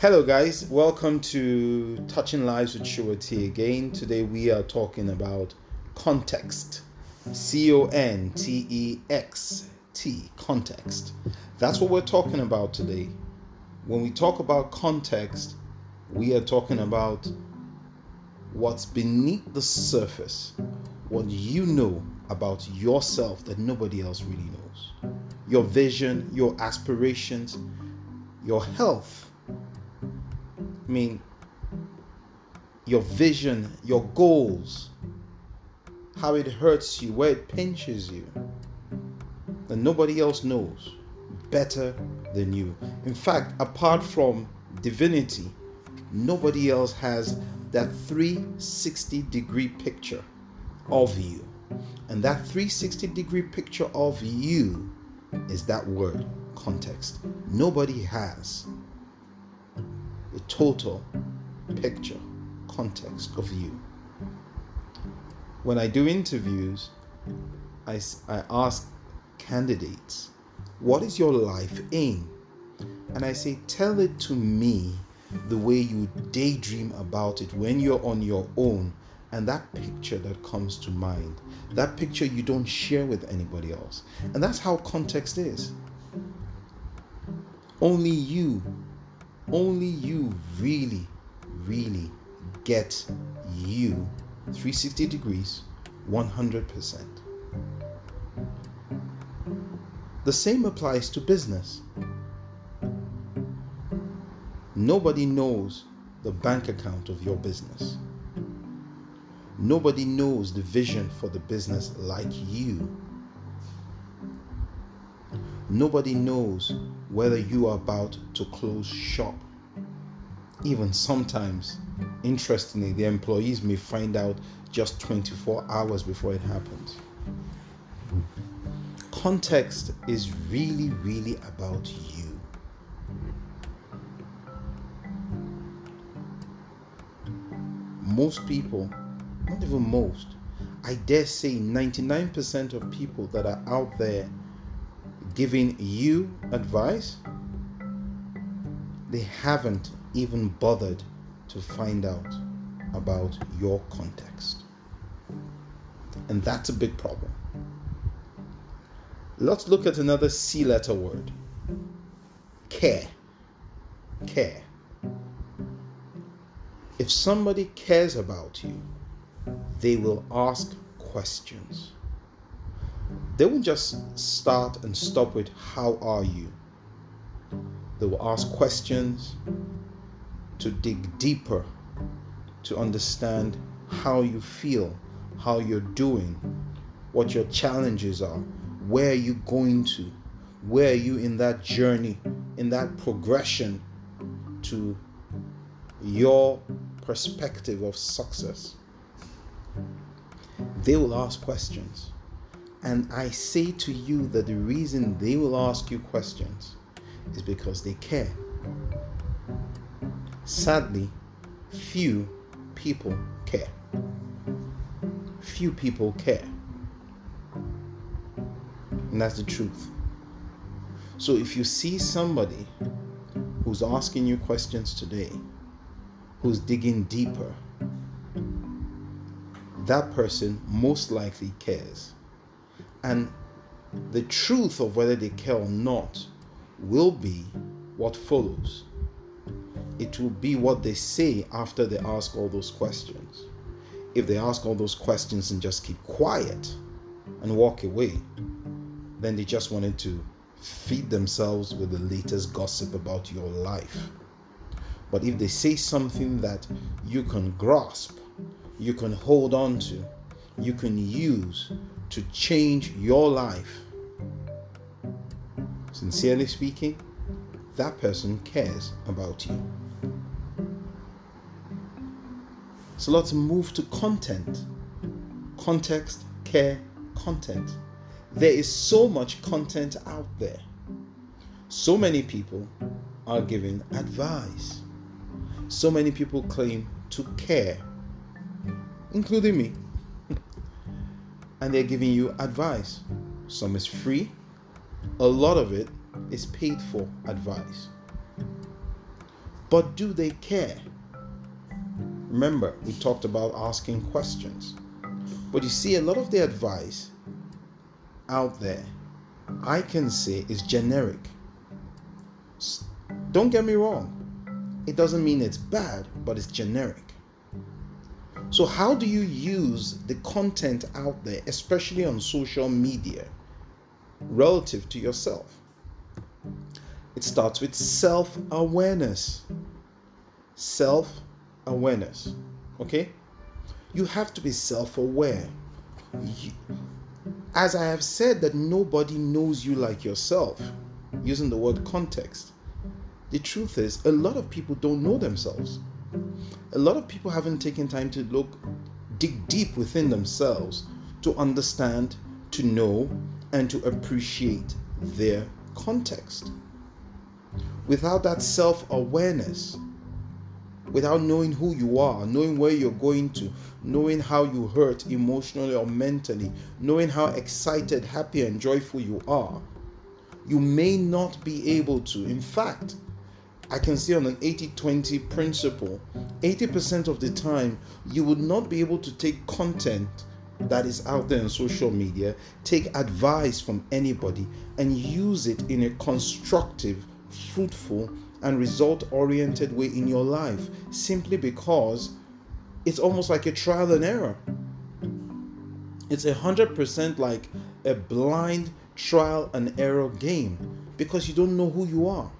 Hello, guys. Welcome to Touching Lives with Shua T again. Today we are talking about context. C O N T E X T. Context. That's what we're talking about today. When we talk about context, we are talking about what's beneath the surface, what you know about yourself that nobody else really knows. Your vision, your aspirations, your health I mean, your vision, your goals, how it hurts you, where it pinches you, that nobody else knows better than you. In fact, apart from divinity, nobody else has that 360 degree picture of you. And that 360 degree picture of you is that word context. Nobody has the total picture, context of you. When I do interviews, I, I ask candidates, What is your life aim? And I say, Tell it to me the way you daydream about it when you're on your own and that picture that comes to mind, that picture you don't share with anybody else. And that's how context is. Only you only you really, really get you 360 degrees 100%. The same applies to business. Nobody knows the bank account of your business. Nobody knows the vision for the business like you. Nobody knows whether you are about to close shop. Even sometimes, interestingly, the employees may find out just 24 hours before it happens. Context is really, really about you. Most people, not even most, I dare say 99% of people that are out there giving you advice, they haven't even bothered to find out about your context. And that's a big problem. Let's look at another C letter word care. Care. If somebody cares about you, they will ask questions. They won't just start and stop with, How are you? They will ask questions to dig deeper, to understand how you feel, how you're doing, what your challenges are, where are you going to, where are you in that journey, in that progression to your perspective of success. They will ask questions. And I say to you that the reason they will ask you questions is because they care. Sadly, few people care. Few people care. And that's the truth. So if you see somebody who's asking you questions today, who's digging deeper, that person most likely cares. And the truth of whether they care or not will be what follows. It will be what they say after they ask all those questions. If they ask all those questions and just keep quiet and walk away, then they just wanted to feed themselves with the latest gossip about your life. But if they say something that you can grasp, you can hold on to, you can use to change your life, sincerely speaking, that person cares about you. So let's move to content. Context, care, content. There is so much content out there. So many people are giving advice. So many people claim to care, including me. and they're giving you advice. Some is free, a lot of it is paid for advice. But do they care? Remember, we talked about asking questions. But you see, a lot of the advice out there, I can say, is generic. Don't get me wrong, it doesn't mean it's bad, but it's generic. So, how do you use the content out there, especially on social media, relative to yourself? It starts with self awareness. Self awareness. Okay? You have to be self aware. As I have said, that nobody knows you like yourself, using the word context. The truth is, a lot of people don't know themselves. A lot of people haven't taken time to look, dig deep within themselves to understand, to know, and to appreciate their context. Without that self awareness, without knowing who you are, knowing where you're going to, knowing how you hurt emotionally or mentally, knowing how excited, happy, and joyful you are, you may not be able to. In fact, I can see on an 80 20 principle, 80% of the time, you would not be able to take content that is out there on social media, take advice from anybody, and use it in a constructive, fruitful, and result oriented way in your life simply because it's almost like a trial and error. It's a hundred percent like a blind trial and error game because you don't know who you are.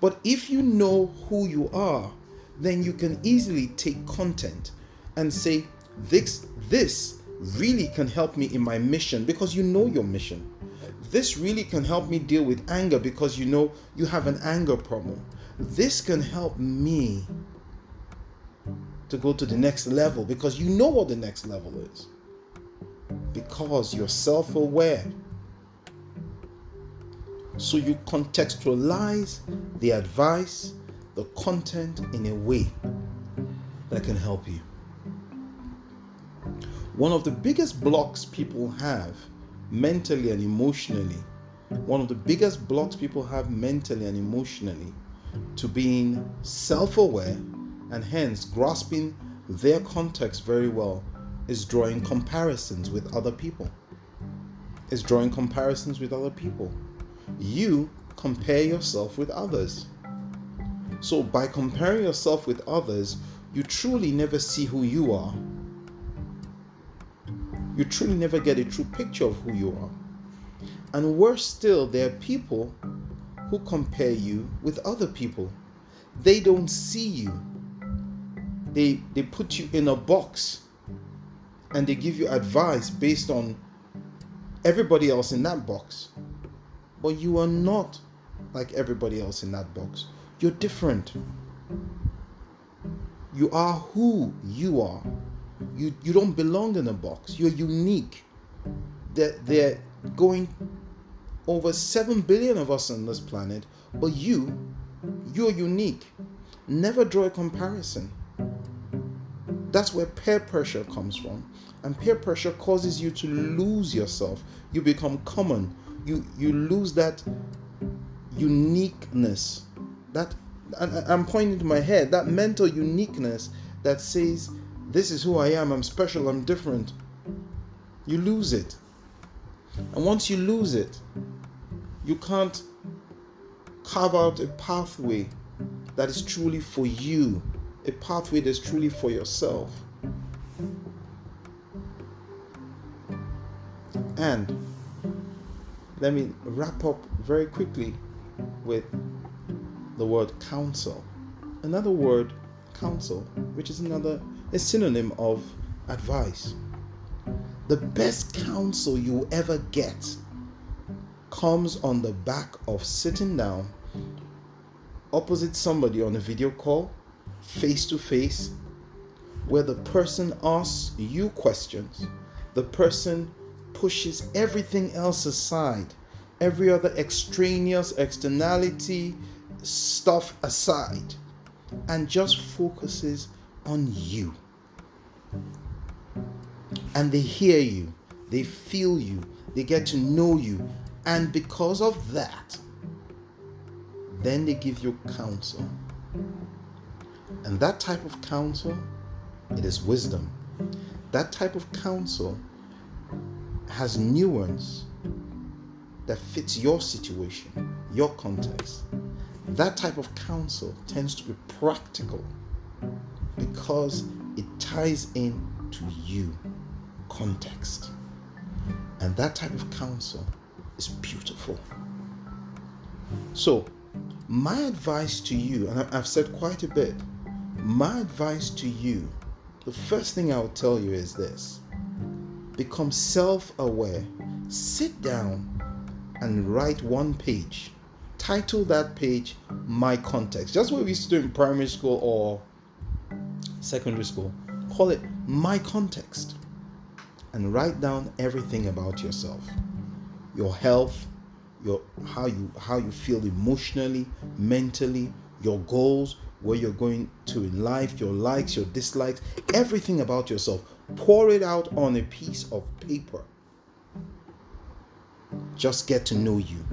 But if you know who you are, then you can easily take content and say, This, this really can help me in my mission because you know your mission. This really can help me deal with anger because you know you have an anger problem. This can help me to go to the next level because you know what the next level is. Because you're self aware so you contextualize the advice, the content in a way that can help you. One of the biggest blocks people have mentally and emotionally, one of the biggest blocks people have mentally and emotionally to being self aware and hence grasping their context very well is drawing comparisons with other people. Is drawing comparisons with other people you compare yourself with others. So, by comparing yourself with others, you truly never see who you are. You truly never get a true picture of who you are. And worse still, there are people who compare you with other people. They don't see you. They they put you in a box and they give you advice based on everybody else in that box. But you are not like everybody else in that box. You're different. You are who you are. You you don't belong in a box. You're unique. That they're going over 7 billion of us on this planet, but you you're unique. Never draw a comparison. That's where peer pressure comes from. And peer pressure causes you to lose yourself. You become common you you lose that uniqueness that i'm pointing to my head that mental uniqueness that says this is who i am i'm special i'm different. You lose it. And once you lose it you can't carve out a pathway that is truly for you a pathway that's truly for yourself. And let me wrap up very quickly with the word counsel. Another word, counsel, which is another a synonym of advice. The best counsel you ever get comes on the back of sitting down opposite somebody on a video call, face to face, where the person asks you questions, the person pushes everything else aside, every other extraneous externality stuff aside, and just focuses on you. And they hear you, they feel you, they get to know you, and because of that, then they give you counsel. And that type of counsel, it is wisdom. That type of counsel has nuance that fits your situation, your context. That type of counsel tends to be practical because it ties in to you, context. And that type of counsel is beautiful. So, my advice to you, and I've said quite a bit, my advice to you, the first thing I'll tell you is this become self aware. Sit down and write one page. Title that page My Context. Just what we used to do in primary school or secondary school. Call it My Context. And write down everything about yourself your health, your how you how you feel emotionally, mentally, your goals, where you're going to in life, your likes, your dislikes, everything about yourself. Pour it out on a piece of paper. Just get to know you.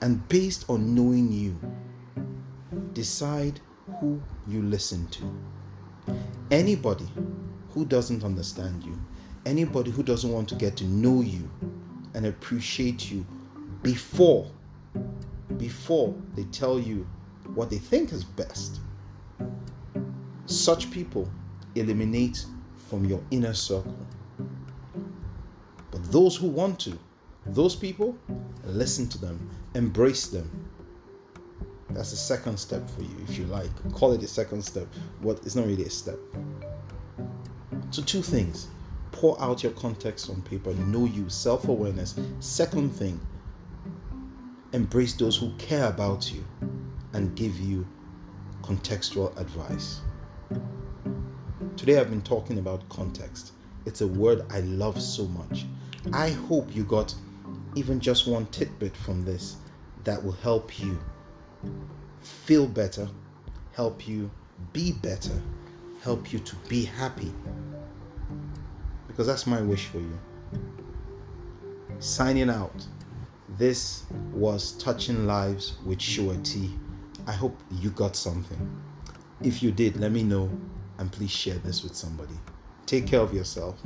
And based on knowing you, decide who you listen to. Anybody who doesn't understand you, anybody who doesn't want to get to know you and appreciate you before before they tell you what they think is best. Such people eliminate from your inner circle. But those who want to, those people, listen to them, embrace them. That's the second step for you, if you like. Call it a second step. What it's not really a step. So two things. Pour out your context on paper, know you, self-awareness. Second thing, embrace those who care about you and give you contextual advice. Today I've been talking about context. It's a word I love so much. I hope you got even just one tidbit from this that will help you feel better, help you be better, help you to be happy. Because that's my wish for you. Signing out. This was Touching Lives with Shua T. I hope you got something. If you did, let me know and please share this with somebody. Take care of yourself.